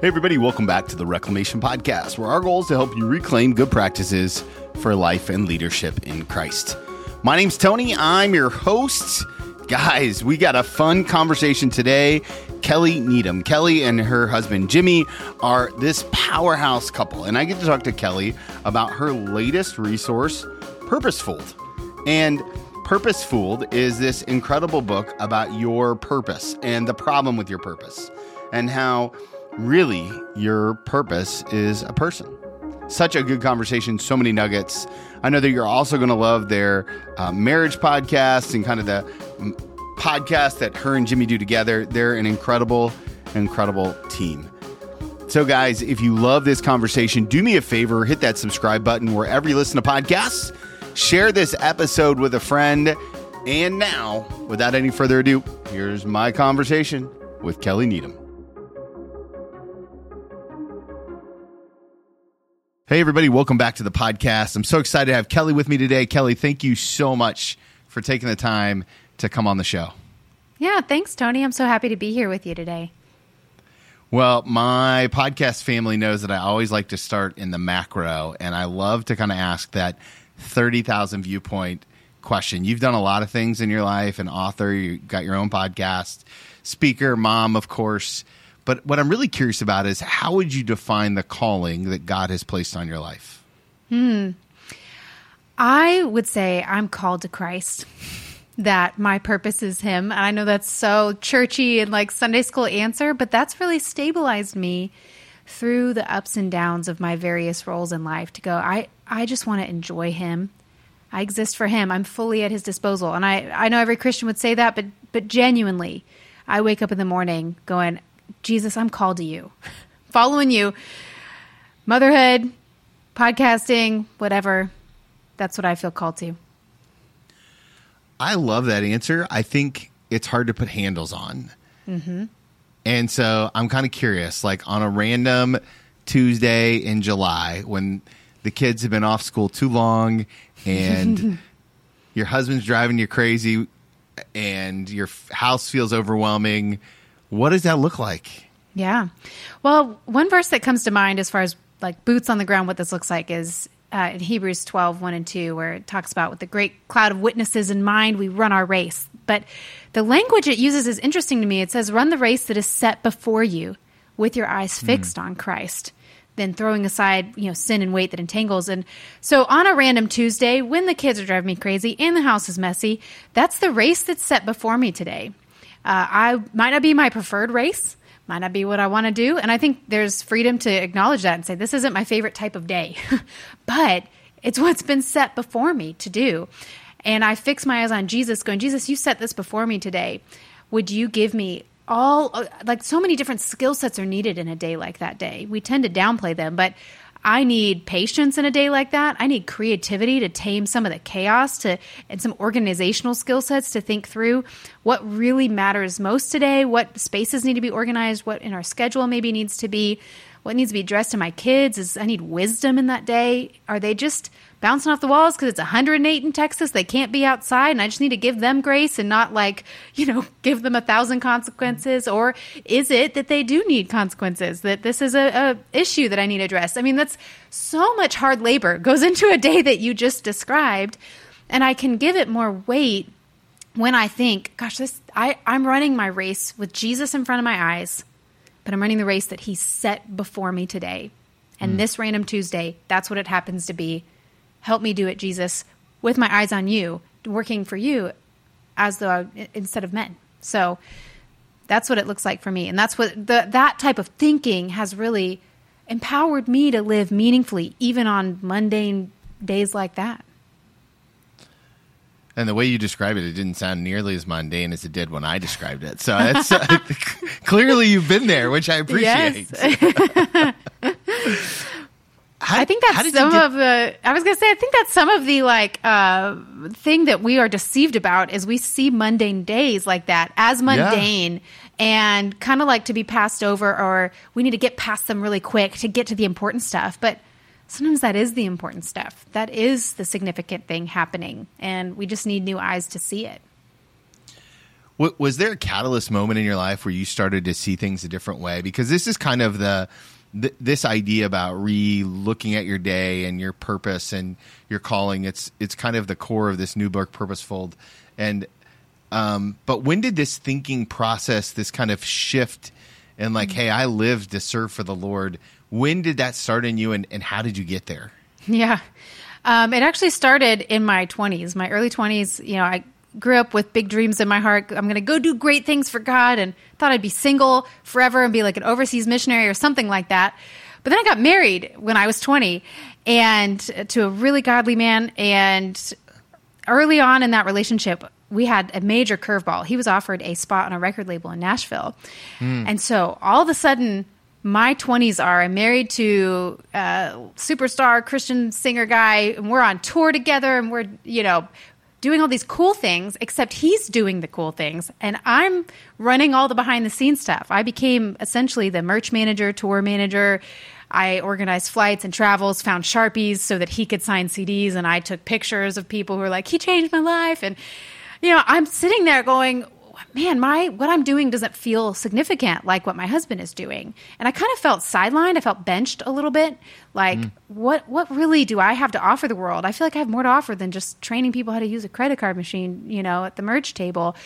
Hey, everybody, welcome back to the Reclamation Podcast, where our goal is to help you reclaim good practices for life and leadership in Christ. My name's Tony. I'm your host. Guys, we got a fun conversation today. Kelly Needham. Kelly and her husband Jimmy are this powerhouse couple, and I get to talk to Kelly about her latest resource, Purposeful. And Purposeful is this incredible book about your purpose and the problem with your purpose, and how really your purpose is a person. Such a good conversation, so many nuggets. I know that you're also going to love their uh, marriage podcast and kind of the mm, podcast that her and Jimmy do together. They're an incredible, incredible team. So, guys, if you love this conversation, do me a favor hit that subscribe button wherever you listen to podcasts. Share this episode with a friend. And now, without any further ado, here's my conversation with Kelly Needham. Hey, everybody, welcome back to the podcast. I'm so excited to have Kelly with me today. Kelly, thank you so much for taking the time to come on the show. Yeah, thanks, Tony. I'm so happy to be here with you today. Well, my podcast family knows that I always like to start in the macro, and I love to kind of ask that 30,000 viewpoint question. You've done a lot of things in your life, an author, you got your own podcast, speaker, mom, of course. But what I'm really curious about is how would you define the calling that God has placed on your life? Hmm. I would say I'm called to Christ. That my purpose is Him. And I know that's so churchy and like Sunday school answer, but that's really stabilized me through the ups and downs of my various roles in life to go, I, I just want to enjoy Him. I exist for Him. I'm fully at His disposal. And I, I know every Christian would say that, but, but genuinely, I wake up in the morning going, Jesus, I'm called to you, following you, motherhood, podcasting, whatever. That's what I feel called to. I love that answer. I think it's hard to put handles on. Mm-hmm. And so I'm kind of curious, like on a random Tuesday in July when the kids have been off school too long and your husband's driving you crazy and your house feels overwhelming what does that look like? Yeah. Well, one verse that comes to mind as far as like boots on the ground, what this looks like is uh, in Hebrews 12, 1 and 2, where it talks about with the great cloud of witnesses in mind, we run our race. But the language it uses is interesting to me. It says, run the race that is set before you with your eyes hmm. fixed mm. on Christ then throwing aside you know sin and weight that entangles and so on a random tuesday when the kids are driving me crazy and the house is messy that's the race that's set before me today uh, I might not be my preferred race, might not be what I want to do. And I think there's freedom to acknowledge that and say, this isn't my favorite type of day, but it's what's been set before me to do. And I fix my eyes on Jesus, going, Jesus, you set this before me today. Would you give me all, uh, like, so many different skill sets are needed in a day like that day. We tend to downplay them, but I need patience in a day like that. I need creativity to tame some of the chaos to and some organizational skill sets to think through what really matters most today, what spaces need to be organized, what in our schedule maybe needs to be, what needs to be addressed to my kids is I need wisdom in that day. Are they just bouncing off the walls because it's 108 in Texas. They can't be outside, and I just need to give them grace and not like, you know, give them a thousand consequences. Or is it that they do need consequences? That this is a, a issue that I need to address? I mean, that's so much hard labor goes into a day that you just described, and I can give it more weight when I think, gosh, this I, I'm running my race with Jesus in front of my eyes, but I'm running the race that He set before me today. And mm. this random Tuesday, that's what it happens to be. Help me do it, Jesus, with my eyes on you, working for you as though I, instead of men. So that's what it looks like for me. And that's what the, that type of thinking has really empowered me to live meaningfully, even on mundane days like that. And the way you describe it, it didn't sound nearly as mundane as it did when I described it. So that's uh, clearly you've been there, which I appreciate. Yes. How, I think that's some get- of the. I was gonna say, I think that's some of the like uh, thing that we are deceived about is we see mundane days like that as mundane yeah. and kind of like to be passed over, or we need to get past them really quick to get to the important stuff. But sometimes that is the important stuff. That is the significant thing happening, and we just need new eyes to see it. was there a catalyst moment in your life where you started to see things a different way? Because this is kind of the th- this idea about re looking at your day and your purpose and your calling. It's it's kind of the core of this new book, Purposeful. And um, but when did this thinking process, this kind of shift, and like, hey, I live to serve for the Lord. When did that start in you, and, and how did you get there? Yeah. Um, it actually started in my 20s, my early 20s. You know, I grew up with big dreams in my heart. I'm going to go do great things for God and thought I'd be single forever and be like an overseas missionary or something like that. But then I got married when I was 20 and to a really godly man. And early on in that relationship, we had a major curveball. He was offered a spot on a record label in Nashville. Mm. And so all of a sudden, my 20s are I'm married to a superstar Christian singer guy, and we're on tour together, and we're, you know, doing all these cool things, except he's doing the cool things. And I'm running all the behind the scenes stuff. I became essentially the merch manager, tour manager. I organized flights and travels, found Sharpies so that he could sign CDs. And I took pictures of people who were like, he changed my life. And, you know, I'm sitting there going, man, my what I'm doing doesn't feel significant like what my husband is doing. And I kind of felt sidelined. I felt benched a little bit. Like, mm. what what really do I have to offer the world? I feel like I have more to offer than just training people how to use a credit card machine, you know, at the merch table.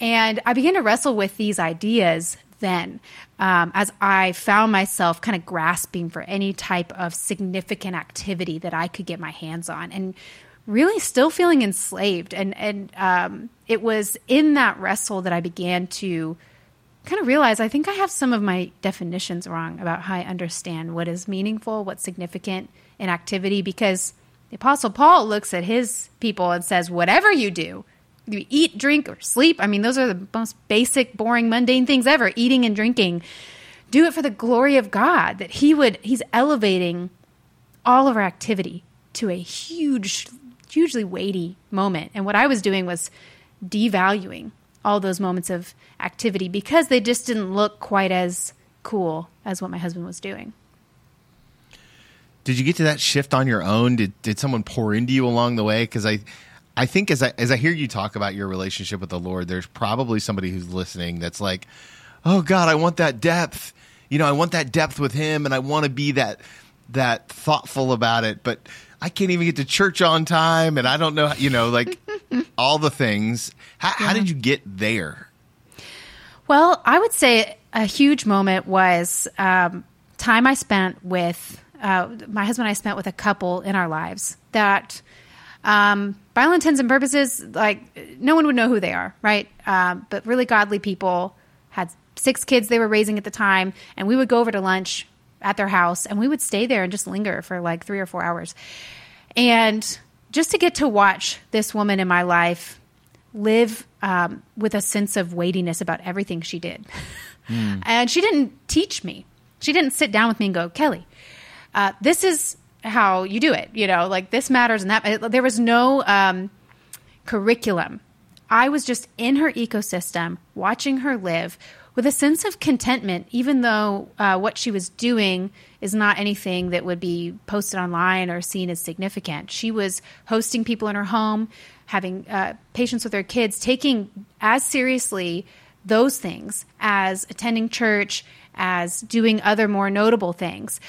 And I began to wrestle with these ideas then um, as I found myself kind of grasping for any type of significant activity that I could get my hands on. And really still feeling enslaved. And and um, it was in that wrestle that I began to kind of realize I think I have some of my definitions wrong about how I understand what is meaningful, what's significant in activity. Because the Apostle Paul looks at his people and says, "Whatever you do." You eat, drink, or sleep. I mean, those are the most basic, boring, mundane things ever eating and drinking. Do it for the glory of God, that He would, He's elevating all of our activity to a huge hugely weighty moment. And what I was doing was devaluing all those moments of activity because they just didn't look quite as cool as what my husband was doing. Did you get to that shift on your own? Did did someone pour into you along the way? Because I, I think as I as I hear you talk about your relationship with the Lord, there's probably somebody who's listening that's like, "Oh God, I want that depth. You know, I want that depth with Him, and I want to be that that thoughtful about it." But I can't even get to church on time, and I don't know, you know, like all the things. How, yeah. how did you get there? Well, I would say a huge moment was um, time I spent with uh, my husband. and I spent with a couple in our lives that, um, by all intents and purposes, like no one would know who they are, right? Um, but really godly people had six kids they were raising at the time, and we would go over to lunch at their house and we would stay there and just linger for like three or four hours. And just to get to watch this woman in my life live um, with a sense of weightiness about everything she did. Mm. and she didn't teach me. She didn't sit down with me and go, Kelly, uh, this is how you do it. You know, like this matters and that. There was no um, curriculum. I was just in her ecosystem, watching her live with a sense of contentment, even though uh, what she was doing is not anything that would be posted online or seen as significant. She was hosting people in her home, having uh, patience with her kids, taking as seriously those things as attending church, as doing other more notable things.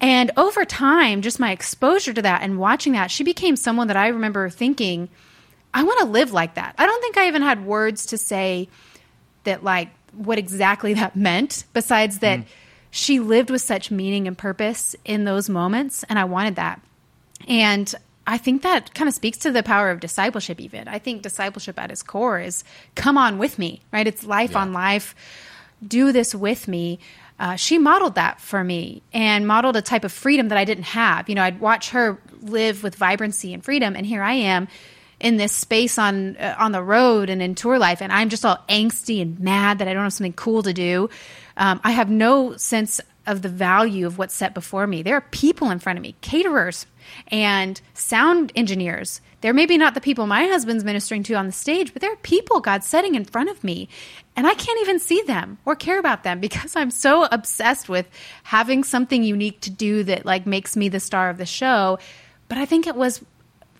And over time, just my exposure to that and watching that, she became someone that I remember thinking, I want to live like that. I don't think I even had words to say that, like, what exactly that meant, besides that mm. she lived with such meaning and purpose in those moments. And I wanted that. And I think that kind of speaks to the power of discipleship, even. I think discipleship at its core is come on with me, right? It's life yeah. on life. Do this with me. Uh, she modeled that for me and modeled a type of freedom that I didn't have. You know, I'd watch her live with vibrancy and freedom, and here I am in this space on uh, on the road and in tour life, and I'm just all angsty and mad that I don't have something cool to do. Um, I have no sense of the value of what's set before me. There are people in front of me, caterers and sound engineers. They're maybe not the people my husband's ministering to on the stage, but there are people God's setting in front of me. And I can't even see them or care about them because I'm so obsessed with having something unique to do that like makes me the star of the show. But I think it was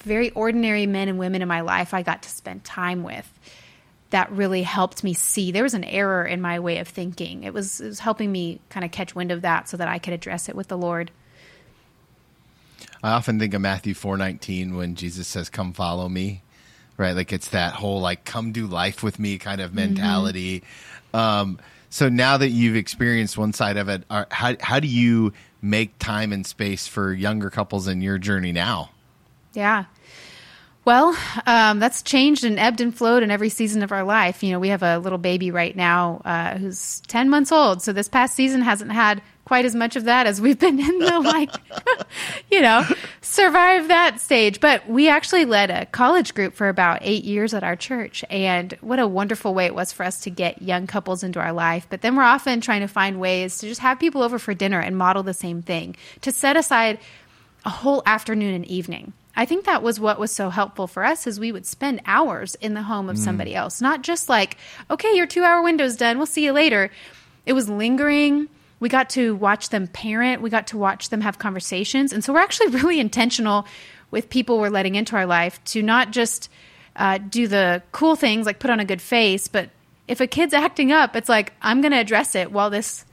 very ordinary men and women in my life I got to spend time with that really helped me see there was an error in my way of thinking. It was, it was helping me kind of catch wind of that so that I could address it with the Lord. I often think of Matthew 4:19 when Jesus says come follow me. Right? Like it's that whole like come do life with me kind of mentality. Mm-hmm. Um, so now that you've experienced one side of it, are, how how do you make time and space for younger couples in your journey now? Yeah. Well, um, that's changed and ebbed and flowed in every season of our life. You know, we have a little baby right now uh, who's 10 months old. So this past season hasn't had quite as much of that as we've been in the, like, you know, survive that stage. But we actually led a college group for about eight years at our church. And what a wonderful way it was for us to get young couples into our life. But then we're often trying to find ways to just have people over for dinner and model the same thing, to set aside a whole afternoon and evening I think that was what was so helpful for us is we would spend hours in the home of mm. somebody else, not just like, okay, your 2-hour window's done, we'll see you later. It was lingering. We got to watch them parent, we got to watch them have conversations. And so we're actually really intentional with people we're letting into our life to not just uh, do the cool things like put on a good face, but if a kid's acting up, it's like, I'm going to address it while this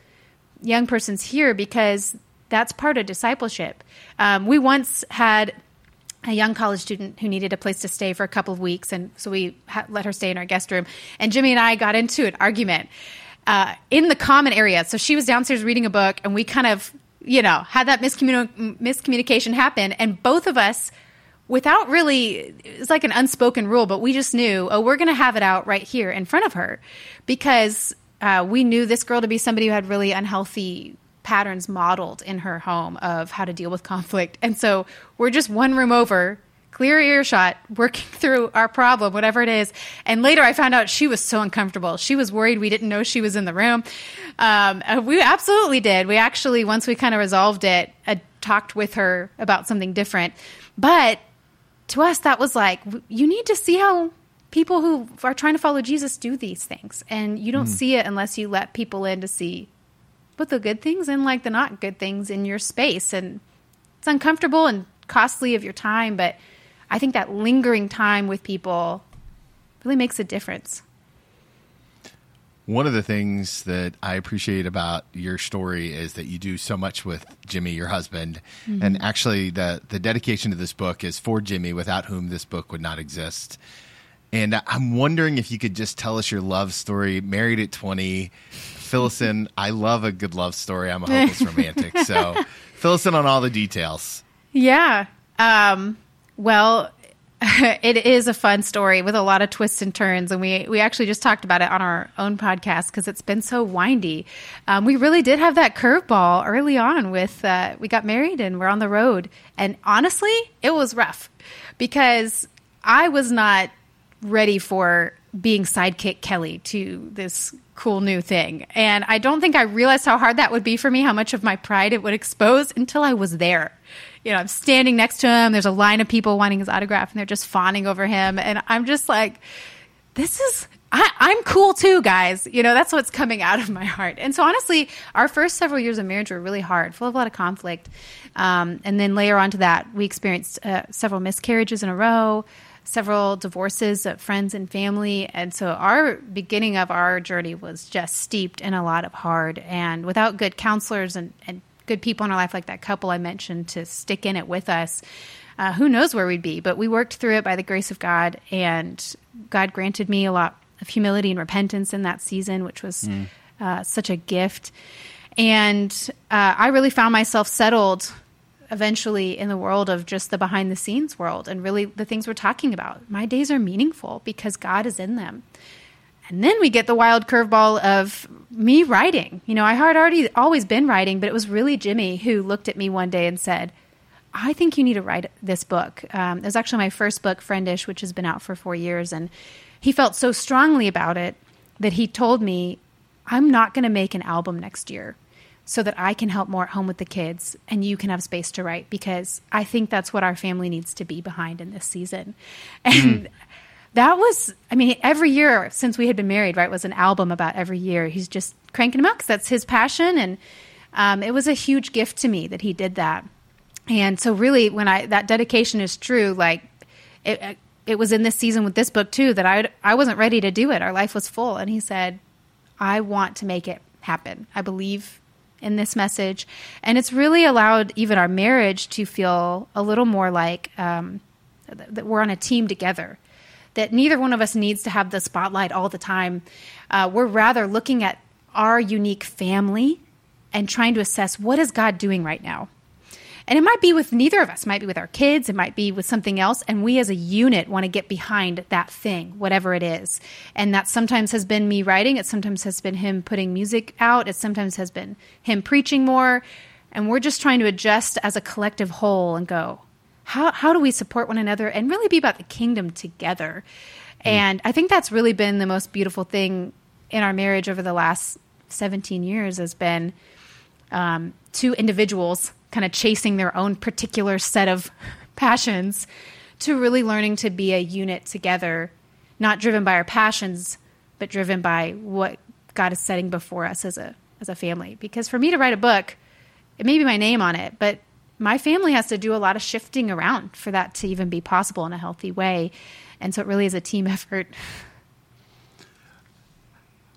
young person's here because that's part of discipleship. Um, we once had a young college student who needed a place to stay for a couple of weeks, and so we ha- let her stay in our guest room. And Jimmy and I got into an argument uh, in the common area. So she was downstairs reading a book, and we kind of, you know, had that miscommuni- miscommunication happen, and both of us. Without really, it's like an unspoken rule, but we just knew, oh, we're going to have it out right here in front of her because uh, we knew this girl to be somebody who had really unhealthy patterns modeled in her home of how to deal with conflict. And so we're just one room over, clear earshot, working through our problem, whatever it is. And later I found out she was so uncomfortable. She was worried we didn't know she was in the room. Um, we absolutely did. We actually, once we kind of resolved it, uh, talked with her about something different. But to us, that was like, you need to see how people who are trying to follow Jesus do these things. And you don't mm. see it unless you let people in to see put the good things and like the not good things in your space. And it's uncomfortable and costly of your time, but I think that lingering time with people really makes a difference. One of the things that I appreciate about your story is that you do so much with Jimmy, your husband. Mm-hmm. And actually, the, the dedication to this book is for Jimmy, without whom this book would not exist. And I'm wondering if you could just tell us your love story, married at 20, in. I love a good love story. I'm a hopeless romantic. So fill us in on all the details. Yeah. Um, well, it is a fun story with a lot of twists and turns, and we we actually just talked about it on our own podcast because it's been so windy. Um, we really did have that curveball early on. With uh, we got married and we're on the road, and honestly, it was rough because I was not ready for being sidekick Kelly to this cool new thing. And I don't think I realized how hard that would be for me, how much of my pride it would expose until I was there. You know, I'm standing next to him. There's a line of people wanting his autograph and they're just fawning over him. And I'm just like, this is, I, am cool too, guys. You know, that's what's coming out of my heart. And so, honestly, our first several years of marriage were really hard, full of a lot of conflict. Um, and then later on to that, we experienced uh, several miscarriages in a row several divorces of friends and family. And so our beginning of our journey was just steeped in a lot of hard. And without good counselors and, and good people in our life, like that couple I mentioned, to stick in it with us, uh, who knows where we'd be. But we worked through it by the grace of God. And God granted me a lot of humility and repentance in that season, which was mm. uh, such a gift. And uh, I really found myself settled eventually in the world of just the behind the scenes world and really the things we're talking about. My days are meaningful because God is in them. And then we get the wild curveball of me writing. You know, I had already always been writing, but it was really Jimmy who looked at me one day and said, I think you need to write this book. Um, it was actually my first book, Friendish, which has been out for four years. And he felt so strongly about it that he told me, I'm not going to make an album next year so that I can help more at home with the kids and you can have space to write because I think that's what our family needs to be behind in this season. And mm. that was, I mean, every year since we had been married, right, was an album about every year. He's just cranking them out because that's his passion. And um, it was a huge gift to me that he did that. And so, really, when I that dedication is true, like it, it was in this season with this book too that I I wasn't ready to do it. Our life was full, and he said, "I want to make it happen. I believe in this message," and it's really allowed even our marriage to feel a little more like um, that we're on a team together. That neither one of us needs to have the spotlight all the time. Uh, we're rather looking at our unique family and trying to assess what is God doing right now and it might be with neither of us, it might be with our kids, it might be with something else. And we as a unit want to get behind that thing, whatever it is. And that sometimes has been me writing, it sometimes has been him putting music out, it sometimes has been him preaching more. And we're just trying to adjust as a collective whole and go, how, how do we support one another and really be about the kingdom together? Mm. And I think that's really been the most beautiful thing in our marriage over the last 17 years has been um, two individuals kind of chasing their own particular set of passions to really learning to be a unit together, not driven by our passions, but driven by what God is setting before us as a as a family. Because for me to write a book, it may be my name on it, but my family has to do a lot of shifting around for that to even be possible in a healthy way. And so it really is a team effort.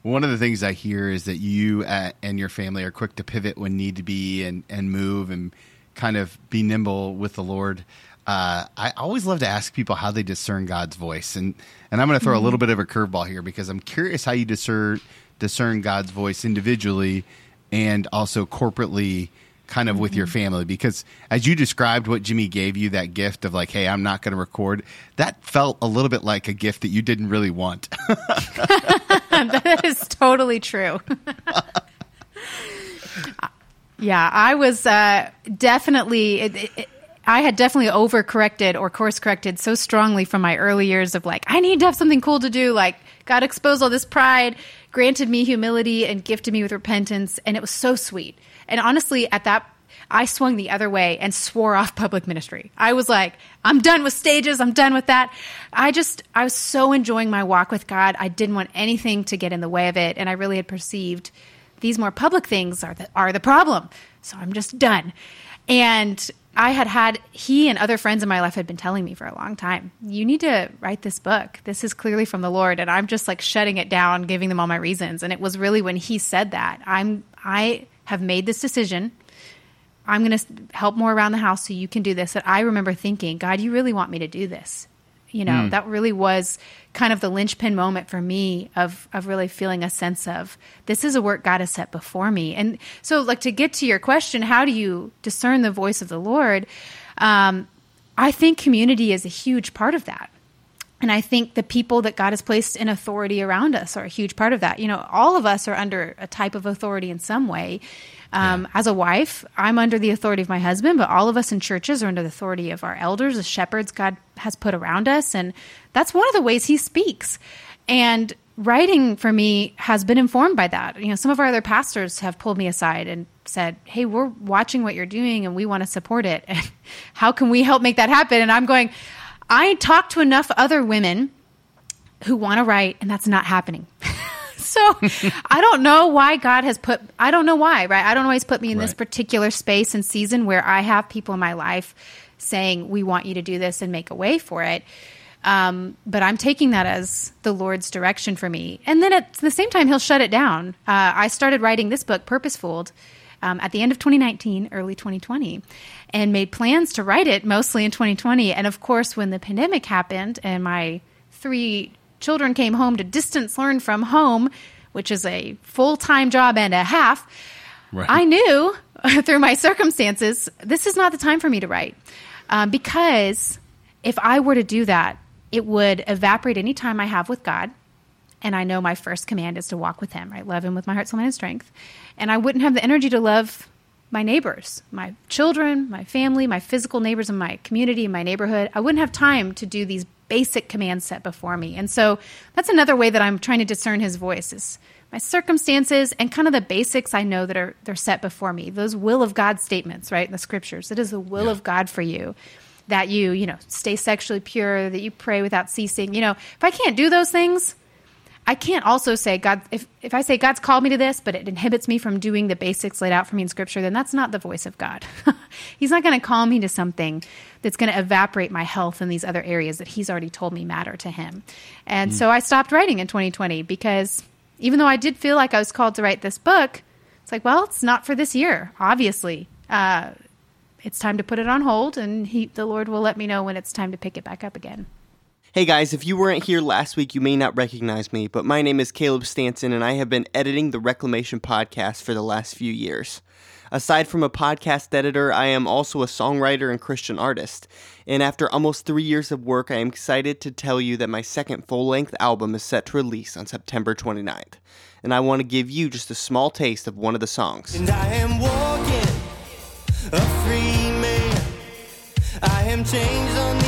One of the things I hear is that you uh, and your family are quick to pivot when need to be and, and move and kind of be nimble with the Lord. Uh, I always love to ask people how they discern God's voice, and and I'm going to throw mm-hmm. a little bit of a curveball here because I'm curious how you discern discern God's voice individually and also corporately kind of mm-hmm. with your mm-hmm. family because as you described what Jimmy gave you that gift of like hey I'm not going to record that felt a little bit like a gift that you didn't really want that is totally true. Yeah I was uh, definitely it, it, I had definitely overcorrected or course corrected so strongly from my early years of like I need to have something cool to do like God exposed all this pride granted me humility and gifted me with repentance and it was so sweet. And honestly, at that, I swung the other way and swore off public ministry. I was like, I'm done with stages. I'm done with that. I just, I was so enjoying my walk with God. I didn't want anything to get in the way of it. And I really had perceived these more public things are the, are the problem. So I'm just done. And I had had, he and other friends in my life had been telling me for a long time, you need to write this book. This is clearly from the Lord. And I'm just like shutting it down, giving them all my reasons. And it was really when he said that, I'm, I, have made this decision. I'm going to help more around the house so you can do this. That I remember thinking, God, you really want me to do this. You know, mm. that really was kind of the linchpin moment for me of of really feeling a sense of this is a work God has set before me. And so, like to get to your question, how do you discern the voice of the Lord? Um, I think community is a huge part of that. And I think the people that God has placed in authority around us are a huge part of that. You know, all of us are under a type of authority in some way. Um, yeah. As a wife, I'm under the authority of my husband, but all of us in churches are under the authority of our elders, the shepherds God has put around us. And that's one of the ways he speaks. And writing for me has been informed by that. You know, some of our other pastors have pulled me aside and said, Hey, we're watching what you're doing and we want to support it. And how can we help make that happen? And I'm going, I talk to enough other women who want to write, and that's not happening. so I don't know why God has put, I don't know why, right? I don't always put me in right. this particular space and season where I have people in my life saying, We want you to do this and make a way for it. Um, but I'm taking that as the Lord's direction for me. And then at the same time, He'll shut it down. Uh, I started writing this book, Purposeful, um, at the end of 2019, early 2020, and made plans to write it mostly in 2020. And of course, when the pandemic happened and my three children came home to distance learn from home, which is a full time job and a half, right. I knew through my circumstances this is not the time for me to write. Um, because if I were to do that, it would evaporate any time I have with God. And I know my first command is to walk with Him, right? Love Him with my heart, soul, mind, and strength and I wouldn't have the energy to love my neighbors, my children, my family, my physical neighbors in my community, in my neighborhood. I wouldn't have time to do these basic command set before me. And so that's another way that I'm trying to discern his voice is my circumstances and kind of the basics I know that are they're set before me. Those will of God statements, right? In the scriptures. It is the will yeah. of God for you that you, you know, stay sexually pure, that you pray without ceasing. You know, if I can't do those things, I can't also say God if if I say God's called me to this, but it inhibits me from doing the basics laid out for me in Scripture, then that's not the voice of God. he's not going to call me to something that's going to evaporate my health in these other areas that He's already told me matter to Him. And mm. so I stopped writing in 2020 because even though I did feel like I was called to write this book, it's like, well, it's not for this year, obviously. Uh, it's time to put it on hold, and he, the Lord will let me know when it's time to pick it back up again. Hey guys, if you weren't here last week, you may not recognize me, but my name is Caleb Stanton, and I have been editing the Reclamation podcast for the last few years. Aside from a podcast editor, I am also a songwriter and Christian artist. And after almost three years of work, I am excited to tell you that my second full length album is set to release on September 29th. And I want to give you just a small taste of one of the songs. And I am walking a free man. I am changed on the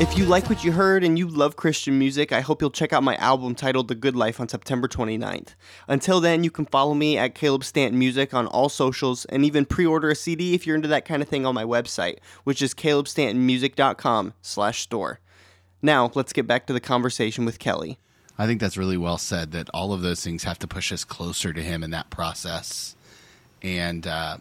If you like what you heard and you love Christian music, I hope you'll check out my album titled The Good Life on September 29th. Until then, you can follow me at Caleb Stanton Music on all socials and even pre-order a CD if you're into that kind of thing on my website, which is calebstantonmusic.com slash store. Now, let's get back to the conversation with Kelly. I think that's really well said that all of those things have to push us closer to him in that process. And uh,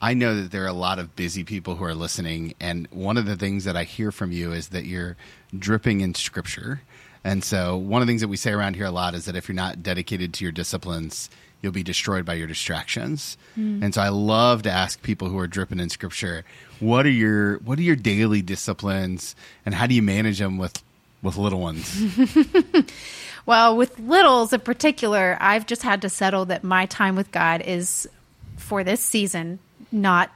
I know that there are a lot of busy people who are listening, and one of the things that I hear from you is that you're dripping in scripture. And so, one of the things that we say around here a lot is that if you're not dedicated to your disciplines, you'll be destroyed by your distractions. Mm. And so, I love to ask people who are dripping in scripture, what are your what are your daily disciplines, and how do you manage them with with little ones? well, with littles in particular, I've just had to settle that my time with God is for this season not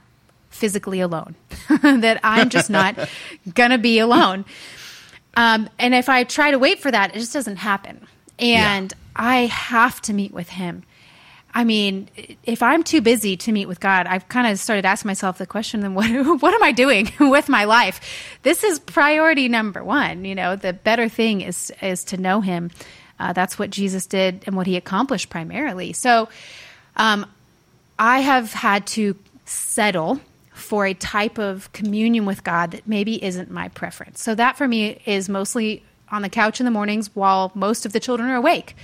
physically alone, that I'm just not going to be alone. Um, and if I try to wait for that, it just doesn't happen. And yeah. I have to meet with him. I mean, if I'm too busy to meet with God, I've kind of started asking myself the question: Then what? What am I doing with my life? This is priority number one. You know, the better thing is is to know Him. Uh, that's what Jesus did and what He accomplished primarily. So, um, I have had to settle for a type of communion with God that maybe isn't my preference. So that for me is mostly on the couch in the mornings while most of the children are awake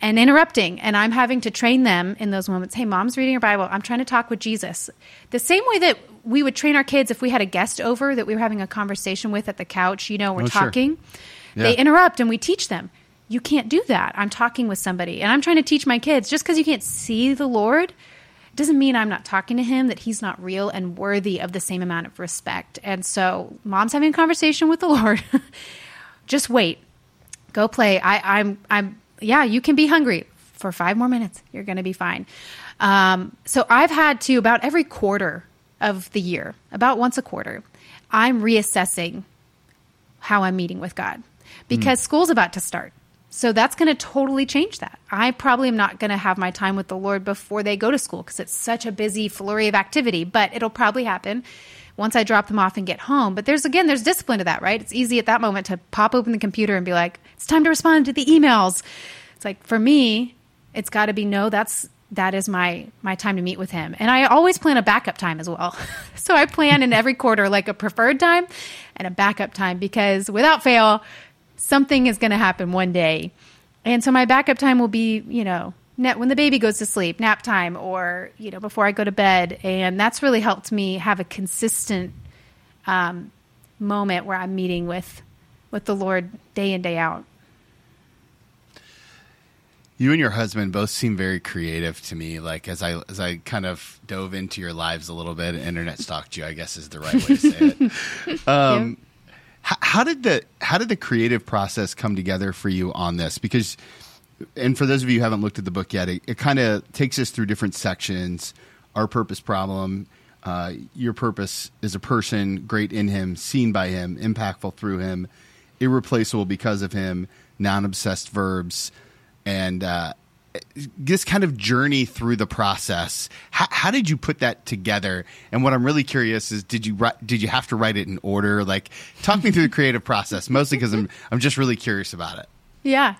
and interrupting. And I'm having to train them in those moments. Hey, mom's reading her Bible. I'm trying to talk with Jesus. The same way that we would train our kids if we had a guest over that we were having a conversation with at the couch, you know, we're oh, talking. Sure. Yeah. They interrupt and we teach them. You can't do that. I'm talking with somebody and I'm trying to teach my kids just because you can't see the Lord doesn't mean I'm not talking to him, that he's not real and worthy of the same amount of respect. And so, mom's having a conversation with the Lord. Just wait. Go play. I, I'm, I'm, yeah, you can be hungry for five more minutes. You're going to be fine. Um, so, I've had to about every quarter of the year, about once a quarter, I'm reassessing how I'm meeting with God because mm. school's about to start. So that's going to totally change that. I probably am not going to have my time with the Lord before they go to school because it's such a busy flurry of activity, but it'll probably happen once I drop them off and get home. But there's again, there's discipline to that, right? It's easy at that moment to pop open the computer and be like, it's time to respond to the emails. It's like for me, it's got to be no, that's that is my my time to meet with him. And I always plan a backup time as well. so I plan in every quarter like a preferred time and a backup time because without fail, something is going to happen one day. And so my backup time will be, you know, when the baby goes to sleep, nap time, or, you know, before I go to bed. And that's really helped me have a consistent um, moment where I'm meeting with, with the Lord day in, day out. You and your husband both seem very creative to me. Like as I as I kind of dove into your lives a little bit, internet stalked you. I guess is the right way to say it. Um, yeah how did the how did the creative process come together for you on this? Because, and for those of you who haven't looked at the book yet, it, it kind of takes us through different sections. Our purpose problem, uh, your purpose is a person, great in Him, seen by Him, impactful through Him, irreplaceable because of Him, non-obsessed verbs, and uh, this kind of journey through the process. How, how, did you put that together? And what I'm really curious is, did you did you have to write it in order? Like, talk me through the creative process, mostly because I'm I'm just really curious about it. Yeah.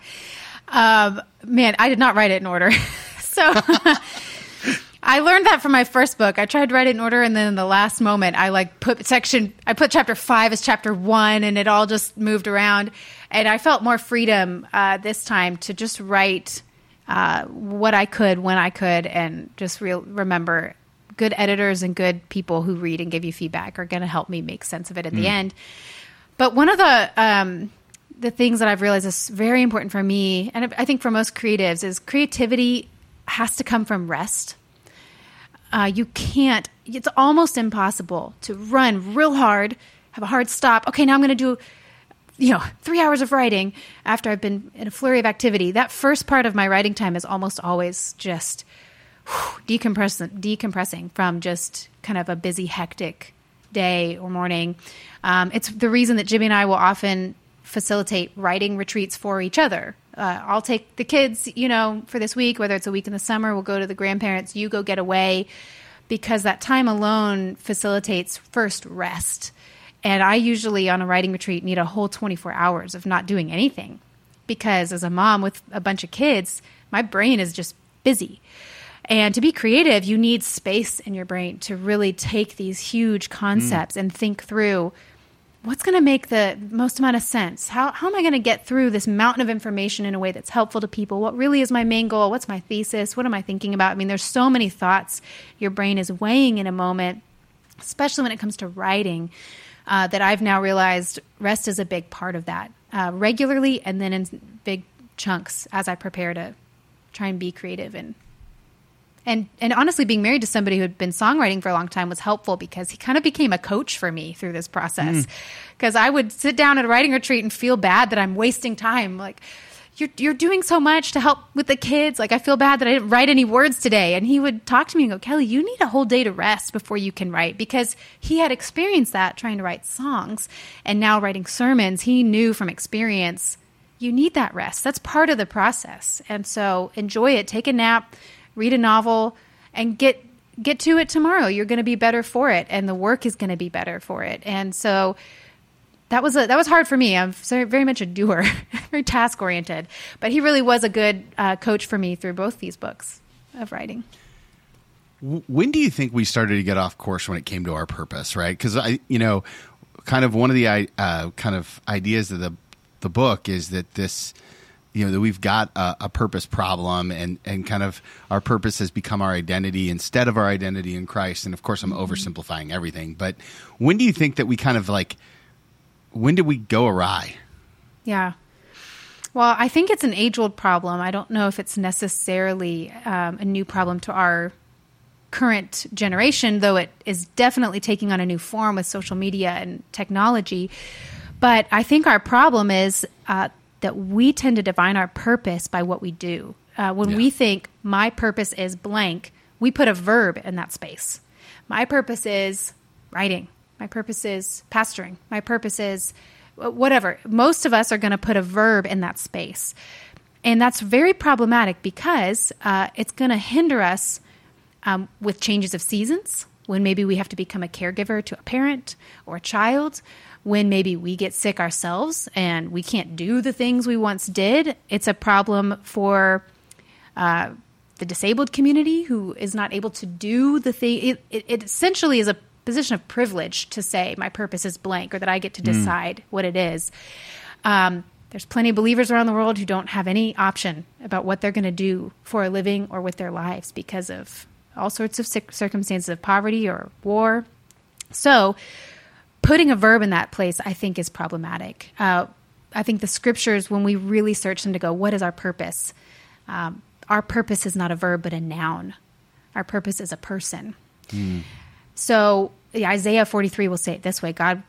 Um, man, I did not write it in order. so I learned that from my first book. I tried to write it in order, and then in the last moment, I like put section. I put chapter five as chapter one, and it all just moved around. And I felt more freedom uh, this time to just write uh, what I could when I could, and just re- remember good editors and good people who read and give you feedback are going to help me make sense of it at the end. But one of the um, the things that I've realized is very important for me, and I think for most creatives, is creativity has to come from rest. Uh, you can't. It's almost impossible to run real hard, have a hard stop. Okay, now I'm going to do, you know, three hours of writing after I've been in a flurry of activity. That first part of my writing time is almost always just whew, decompressing, decompressing from just kind of a busy, hectic day or morning. Um, it's the reason that Jimmy and I will often facilitate writing retreats for each other. Uh, I'll take the kids, you know, for this week, whether it's a week in the summer, we'll go to the grandparents, you go get away, because that time alone facilitates first rest. And I usually on a writing retreat need a whole 24 hours of not doing anything because as a mom with a bunch of kids, my brain is just busy. And to be creative, you need space in your brain to really take these huge concepts mm. and think through what's going to make the most amount of sense? How, how am I going to get through this mountain of information in a way that's helpful to people? What really is my main goal? What's my thesis? What am I thinking about? I mean, there's so many thoughts your brain is weighing in a moment, especially when it comes to writing, uh, that I've now realized rest is a big part of that uh, regularly and then in big chunks as I prepare to try and be creative and and and honestly being married to somebody who had been songwriting for a long time was helpful because he kind of became a coach for me through this process. Because mm. i would sit down at a writing retreat and feel bad that i'm wasting time. Like you're, you're doing so much to help with the kids. Like i feel bad that i didn't write any words today. And he would talk to me and go kelly you need a whole day to rest before you can write. Because he had experienced that trying to write songs and now writing sermons. He knew from experience you need that rest. That's part of the process. And so enjoy it. Take a nap read a novel, and get get to it tomorrow. You're going to be better for it, and the work is going to be better for it. And so that was a, that was hard for me. I'm very much a doer, very task oriented. But he really was a good uh, coach for me through both these books of writing. When do you think we started to get off course when it came to our purpose? Right? Because I, you know, kind of one of the uh, kind of ideas of the the book is that this you know that we've got a, a, purpose problem and and kind of our purpose has become our identity instead of our identity in Christ. And of course I'm mm-hmm. oversimplifying everything but when do you think that we kind of like when did we go awry? Yeah. Well I think it's an age old problem. I don't know if it's necessarily um, a new problem to our current generation though it is definitely taking on a new form with social media and technology. But I think our problem is uh, that we tend to define our purpose by what we do. Uh, when yeah. we think my purpose is blank, we put a verb in that space. My purpose is writing. My purpose is pastoring. My purpose is whatever. Most of us are going to put a verb in that space. And that's very problematic because uh, it's going to hinder us um, with changes of seasons, when maybe we have to become a caregiver to a parent or a child, when maybe we get sick ourselves and we can't do the things we once did. It's a problem for uh, the disabled community who is not able to do the thing. It, it, it, essentially is a position of privilege to say my purpose is blank or that I get to hmm. decide mm. what it is. Um, there's plenty of believers around the world who don't have any option about what they're going to do for a living or with their lives because of all sorts of circumstances of poverty or war. So, putting a verb in that place, I think, is problematic. Uh, I think the scriptures, when we really search them to go, what is our purpose? Um, our purpose is not a verb, but a noun. Our purpose is a person. Mm. So Isaiah 43 will say it this way God,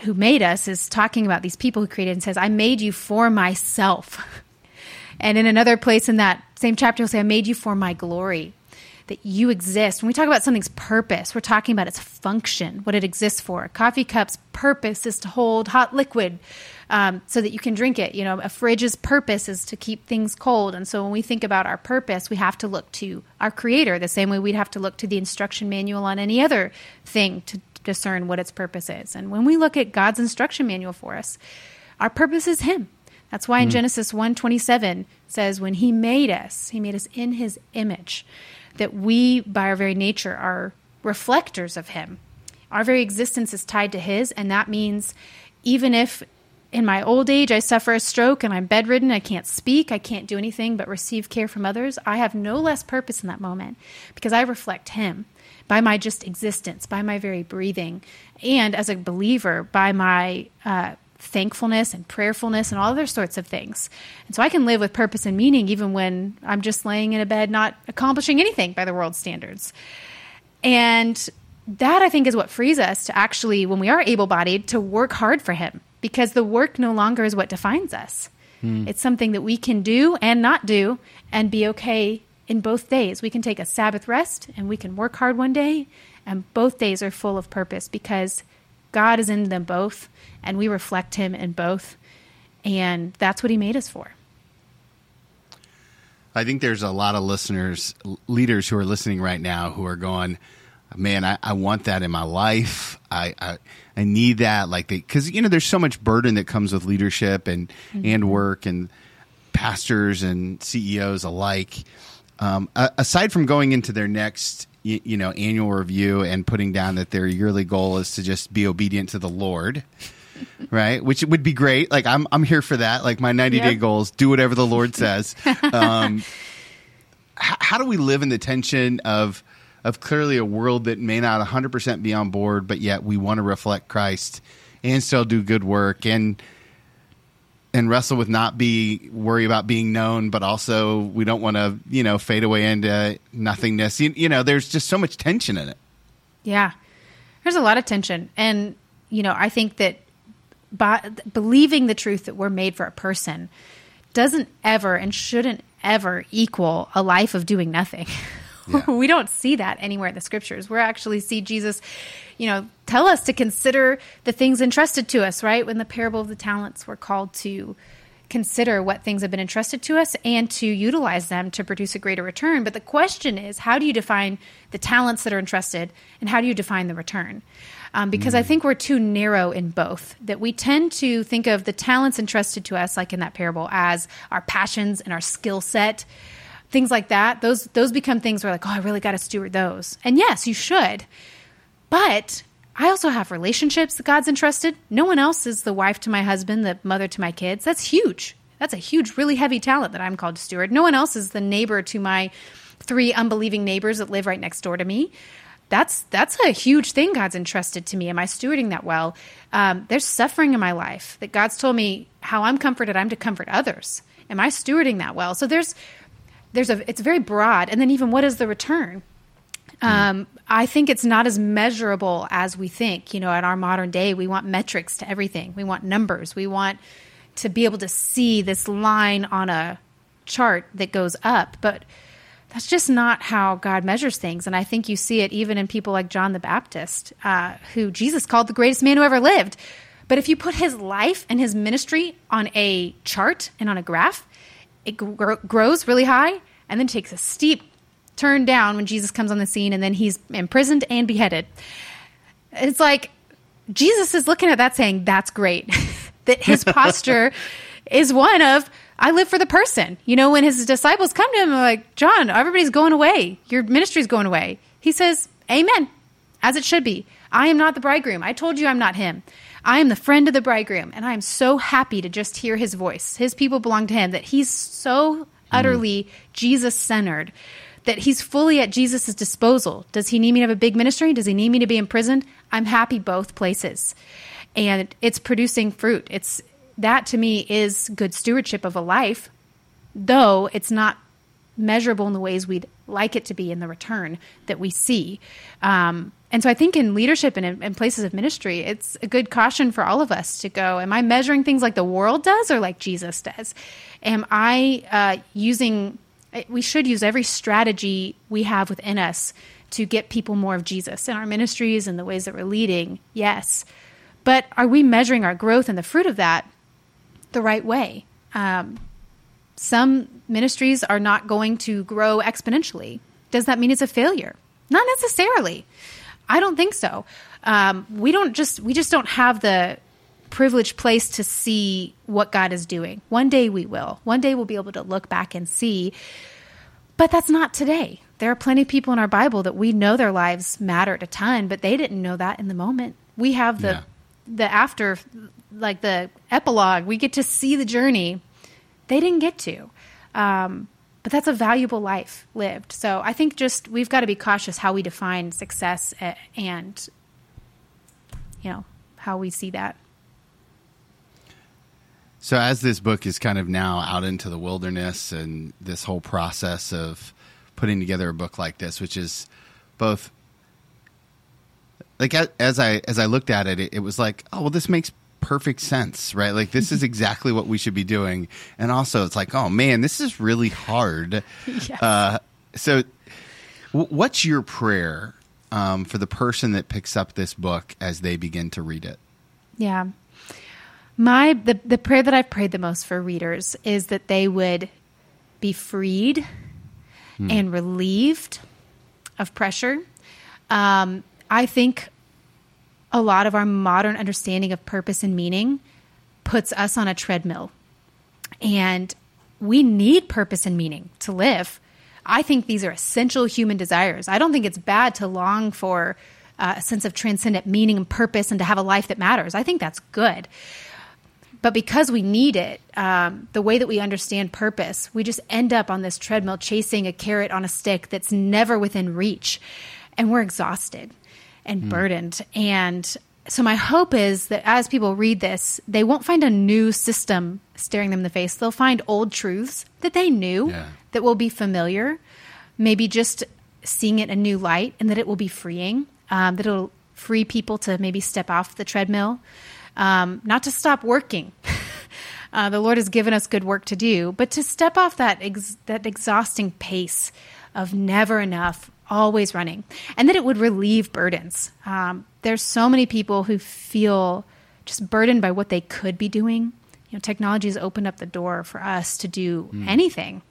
who made us, is talking about these people who created and says, I made you for myself. and in another place in that same chapter, he'll say, I made you for my glory that you exist. When we talk about something's purpose, we're talking about its function, what it exists for. A coffee cup's purpose is to hold hot liquid um, so that you can drink it. You know, a fridge's purpose is to keep things cold. And so when we think about our purpose, we have to look to our creator the same way we'd have to look to the instruction manual on any other thing to discern what its purpose is. And when we look at God's instruction manual for us, our purpose is Him. That's why in mm. Genesis 1:27 says when he made us, he made us in his image, that we by our very nature are reflectors of him. Our very existence is tied to his and that means even if in my old age I suffer a stroke and I'm bedridden, I can't speak, I can't do anything but receive care from others, I have no less purpose in that moment because I reflect him by my just existence, by my very breathing, and as a believer, by my uh, thankfulness and prayerfulness and all other sorts of things. And so I can live with purpose and meaning even when I'm just laying in a bed not accomplishing anything by the world's standards. And that I think is what frees us to actually, when we are able bodied, to work hard for Him because the work no longer is what defines us. Hmm. It's something that we can do and not do and be okay in both days. We can take a Sabbath rest and we can work hard one day, and both days are full of purpose because God is in them both and we reflect Him in both. And that's what He made us for. I think there's a lot of listeners, leaders who are listening right now who are going, man, I, I want that in my life. I, I, I need that. Like, because, you know, there's so much burden that comes with leadership and, mm-hmm. and work and pastors and CEOs alike. Um, aside from going into their next, you, you, know, annual review and putting down that their yearly goal is to just be obedient to the Lord, right? Which would be great. Like I'm, I'm here for that. Like my 90 yep. day goals, do whatever the Lord says. Um, h- how do we live in the tension of, of clearly a world that may not 100% be on board, but yet we want to reflect Christ and still do good work and and wrestle with not be worry about being known, but also we don't want to you know fade away into nothingness. You, you know, there's just so much tension in it. Yeah, there's a lot of tension, and you know, I think that by believing the truth that we're made for a person doesn't ever and shouldn't ever equal a life of doing nothing. Yeah. we don't see that anywhere in the scriptures. We actually see Jesus, you know, tell us to consider the things entrusted to us, right? When the parable of the talents, we're called to consider what things have been entrusted to us and to utilize them to produce a greater return. But the question is, how do you define the talents that are entrusted and how do you define the return? Um, because mm. I think we're too narrow in both, that we tend to think of the talents entrusted to us, like in that parable, as our passions and our skill set things like that, those those become things where like, oh, I really got to steward those. And yes, you should. But I also have relationships that God's entrusted. No one else is the wife to my husband, the mother to my kids. That's huge. That's a huge, really heavy talent that I'm called to steward. No one else is the neighbor to my three unbelieving neighbors that live right next door to me. That's that's a huge thing God's entrusted to me. Am I stewarding that well? Um, there's suffering in my life that God's told me how I'm comforted. I'm to comfort others. Am I stewarding that well? So there's there's a it's very broad and then even what is the return um, I think it's not as measurable as we think. You know, in our modern day, we want metrics to everything. We want numbers. We want to be able to see this line on a chart that goes up. But that's just not how God measures things. And I think you see it even in people like John the Baptist, uh, who Jesus called the greatest man who ever lived. But if you put his life and his ministry on a chart and on a graph, it gr- grows really high and then takes a steep turn down when Jesus comes on the scene and then he's imprisoned and beheaded. It's like Jesus is looking at that saying, That's great. that his posture is one of, I live for the person. You know, when his disciples come to him, like, John, everybody's going away. Your ministry's going away. He says, Amen, as it should be. I am not the bridegroom. I told you I'm not him. I am the friend of the bridegroom, and I am so happy to just hear his voice. His people belong to him, that he's so utterly mm. Jesus centered that he's fully at Jesus' disposal. Does he need me to have a big ministry? Does he need me to be imprisoned? I'm happy both places. And it's producing fruit. It's that to me is good stewardship of a life, though it's not measurable in the ways we'd like it to be in the return that we see. Um, and so I think in leadership and in, places of ministry, it's a good caution for all of us to go, am I measuring things like the world does or like Jesus does? Am I uh, using, we should use every strategy we have within us to get people more of Jesus in our ministries and the ways that we're leading, yes. But are we measuring our growth and the fruit of that the right way? Um, some ministries are not going to grow exponentially. Does that mean it's a failure? Not necessarily. I don't think so. Um, we don't just we just don't have the privileged place to see what God is doing. One day we will. One day we'll be able to look back and see. But that's not today. There are plenty of people in our Bible that we know their lives mattered a ton, but they didn't know that in the moment. We have the Yeah. the after like the epilogue. We get to see the journey. They didn't get to. Um, but that's a valuable life lived. So I think just we've got to be cautious how we define success and you know how we see that. So, as this book is kind of now out into the wilderness and this whole process of putting together a book like this, which is both like as I as I looked at it, it, it was like, oh well, this makes perfect sense, right? Like this is exactly what we should be doing, and also it's like, oh man, this is really hard. Yes. Uh, so, w- what's your prayer um, for the person that picks up this book as they begin to read it? Yeah. My the the prayer that I've prayed the most for readers is that they would be freed and relieved of pressure. Um, I think a lot of our modern understanding of purpose and meaning puts us on a treadmill. And we need purpose and meaning to live. I think these are essential human desires. I don't think it's bad to long for uh, a sense of transcendent meaning and purpose and to have a life that matters. I think that's good. But because we need it, um, the way that we understand purpose, we just end up on this treadmill chasing a carrot on a stick that's never within reach. And we're exhausted and burdened. And so, my hope is that as people read this, they won't find a new system staring them in the face. They'll find old truths that they knew Yeah. that will be familiar, maybe just seeing it in a new light, and that it will be freeing, um, that it'll free people to maybe step off the treadmill, um, not to stop working. Uh, the Lord has given us good work to do, but to step off that ex- that exhausting pace of never enough, always running, and that it would relieve burdens. Um, there's so many people who feel just burdened by what they could be doing. You know, technology has opened up the door for us to do anything.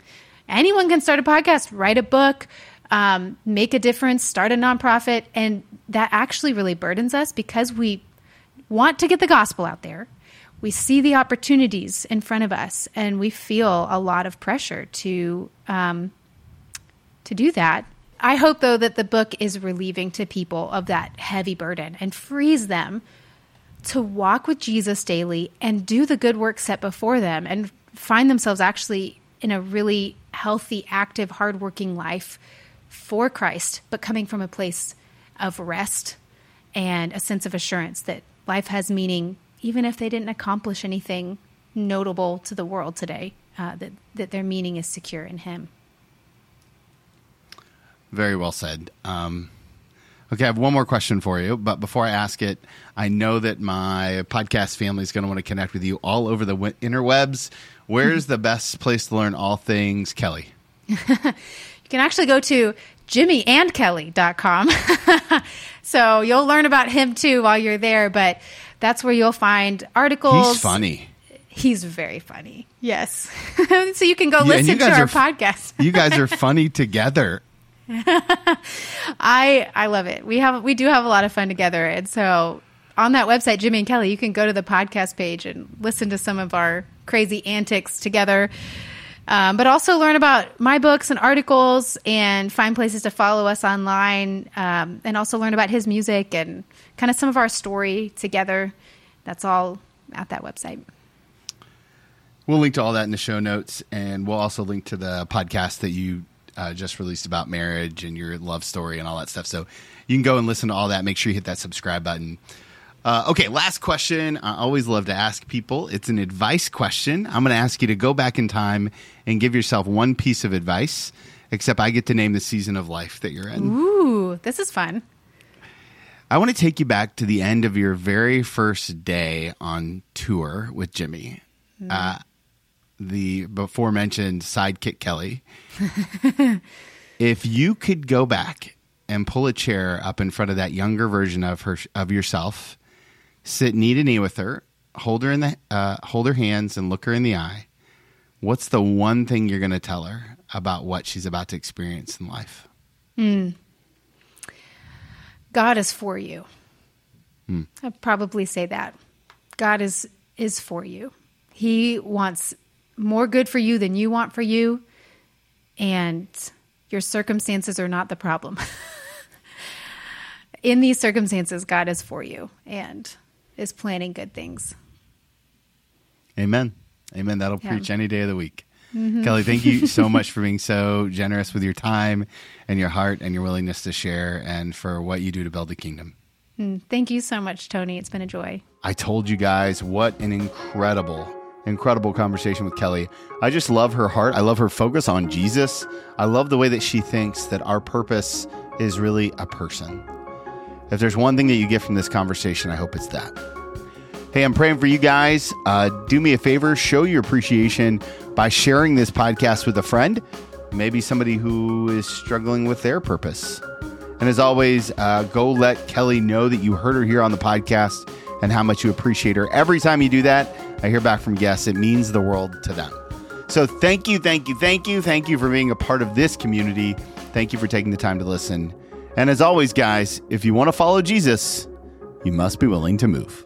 Anyone can start a podcast, write a book, um, make a difference, start a nonprofit, and that actually really burdens us because we want to get the gospel out there. We see the opportunities in front of us, and we feel a lot of pressure to um, to do that. I hope, though, that the book is relieving to people of that heavy burden and frees them to walk with Jesus daily and do the good work set before them and find themselves actually in a really healthy, active, hardworking life for Christ, but coming from a place of rest and a sense of assurance that life has meaning, even if they didn't accomplish anything notable to the world today, uh, that, that their meaning is secure in Him. Very well said. Um, okay, I have one more question for you, but before I ask it, I know that my podcast family is going to want to connect with you all over the interwebs. Where's the best place to learn all things Kelly? You can actually go to jimmyandkelly.com. so you'll learn about him too while you're there, but that's where you'll find articles. He's funny. He's very funny. Yes. so you can go Yeah, listen to our f- podcast. You guys are funny together. I I love it. We have we do have a lot of fun together, and so on that website, Jimmy and Kelly, you can go to the podcast page and listen to some of our crazy antics together. Um, but also learn about my books and articles, and find places to follow us online, um, and also learn about his music and kind of some of our story together. That's all at that website. We'll link to all that in the show notes, and we'll also link to the podcast that you uh, just released about marriage and your love story and all that stuff. So you can go and listen to all that. Make sure you hit that subscribe button. Uh, okay, last question. I always love to ask people. It's an advice question. I'm going to ask you to go back in time and give yourself one piece of advice, except I get to name the season of life that you're in. Ooh, this is fun. I want to take you back to the end of your very first day on tour with Jimmy. Uh, the before mentioned sidekick Kelly. if you could go back and pull a chair up in front of that younger version of her of yourself, sit knee to knee with her, hold her in the uh, hold her hands and look her in the eye, what's the one thing you're going to tell her about what she's about to experience in life? God is for you. I'd probably say that. God is is for you. He wants more good for you than you want for you, and your circumstances are not the problem. In these circumstances, God is for you and is planning good things. Amen. Amen. That'll Yeah. preach any day of the week. Kelly, thank you so much for being so generous with your time and your heart and your willingness to share and for what you do to build the kingdom. Mm, Thank you so much, Tony. It's been a joy. I told you guys what an incredible, incredible conversation with Kelly. I just love her heart. I love her focus on Jesus. I love the way that she thinks that our purpose is really a person. If there's one thing that you get from this conversation, I hope it's that. Hey, I'm praying for you guys. Uh, do me a favor, show your appreciation by sharing this podcast with a friend, maybe somebody who is struggling with their purpose. And as always, uh, go let Kelly know that you heard her here on the podcast and how much you appreciate her. Every time you do that, I hear back from guests. It means the world to them. So thank you, thank you, thank you, thank you for being a part of this community. Thank you for taking the time to listen. And as always, guys, if you want to follow Jesus, you must be willing to move.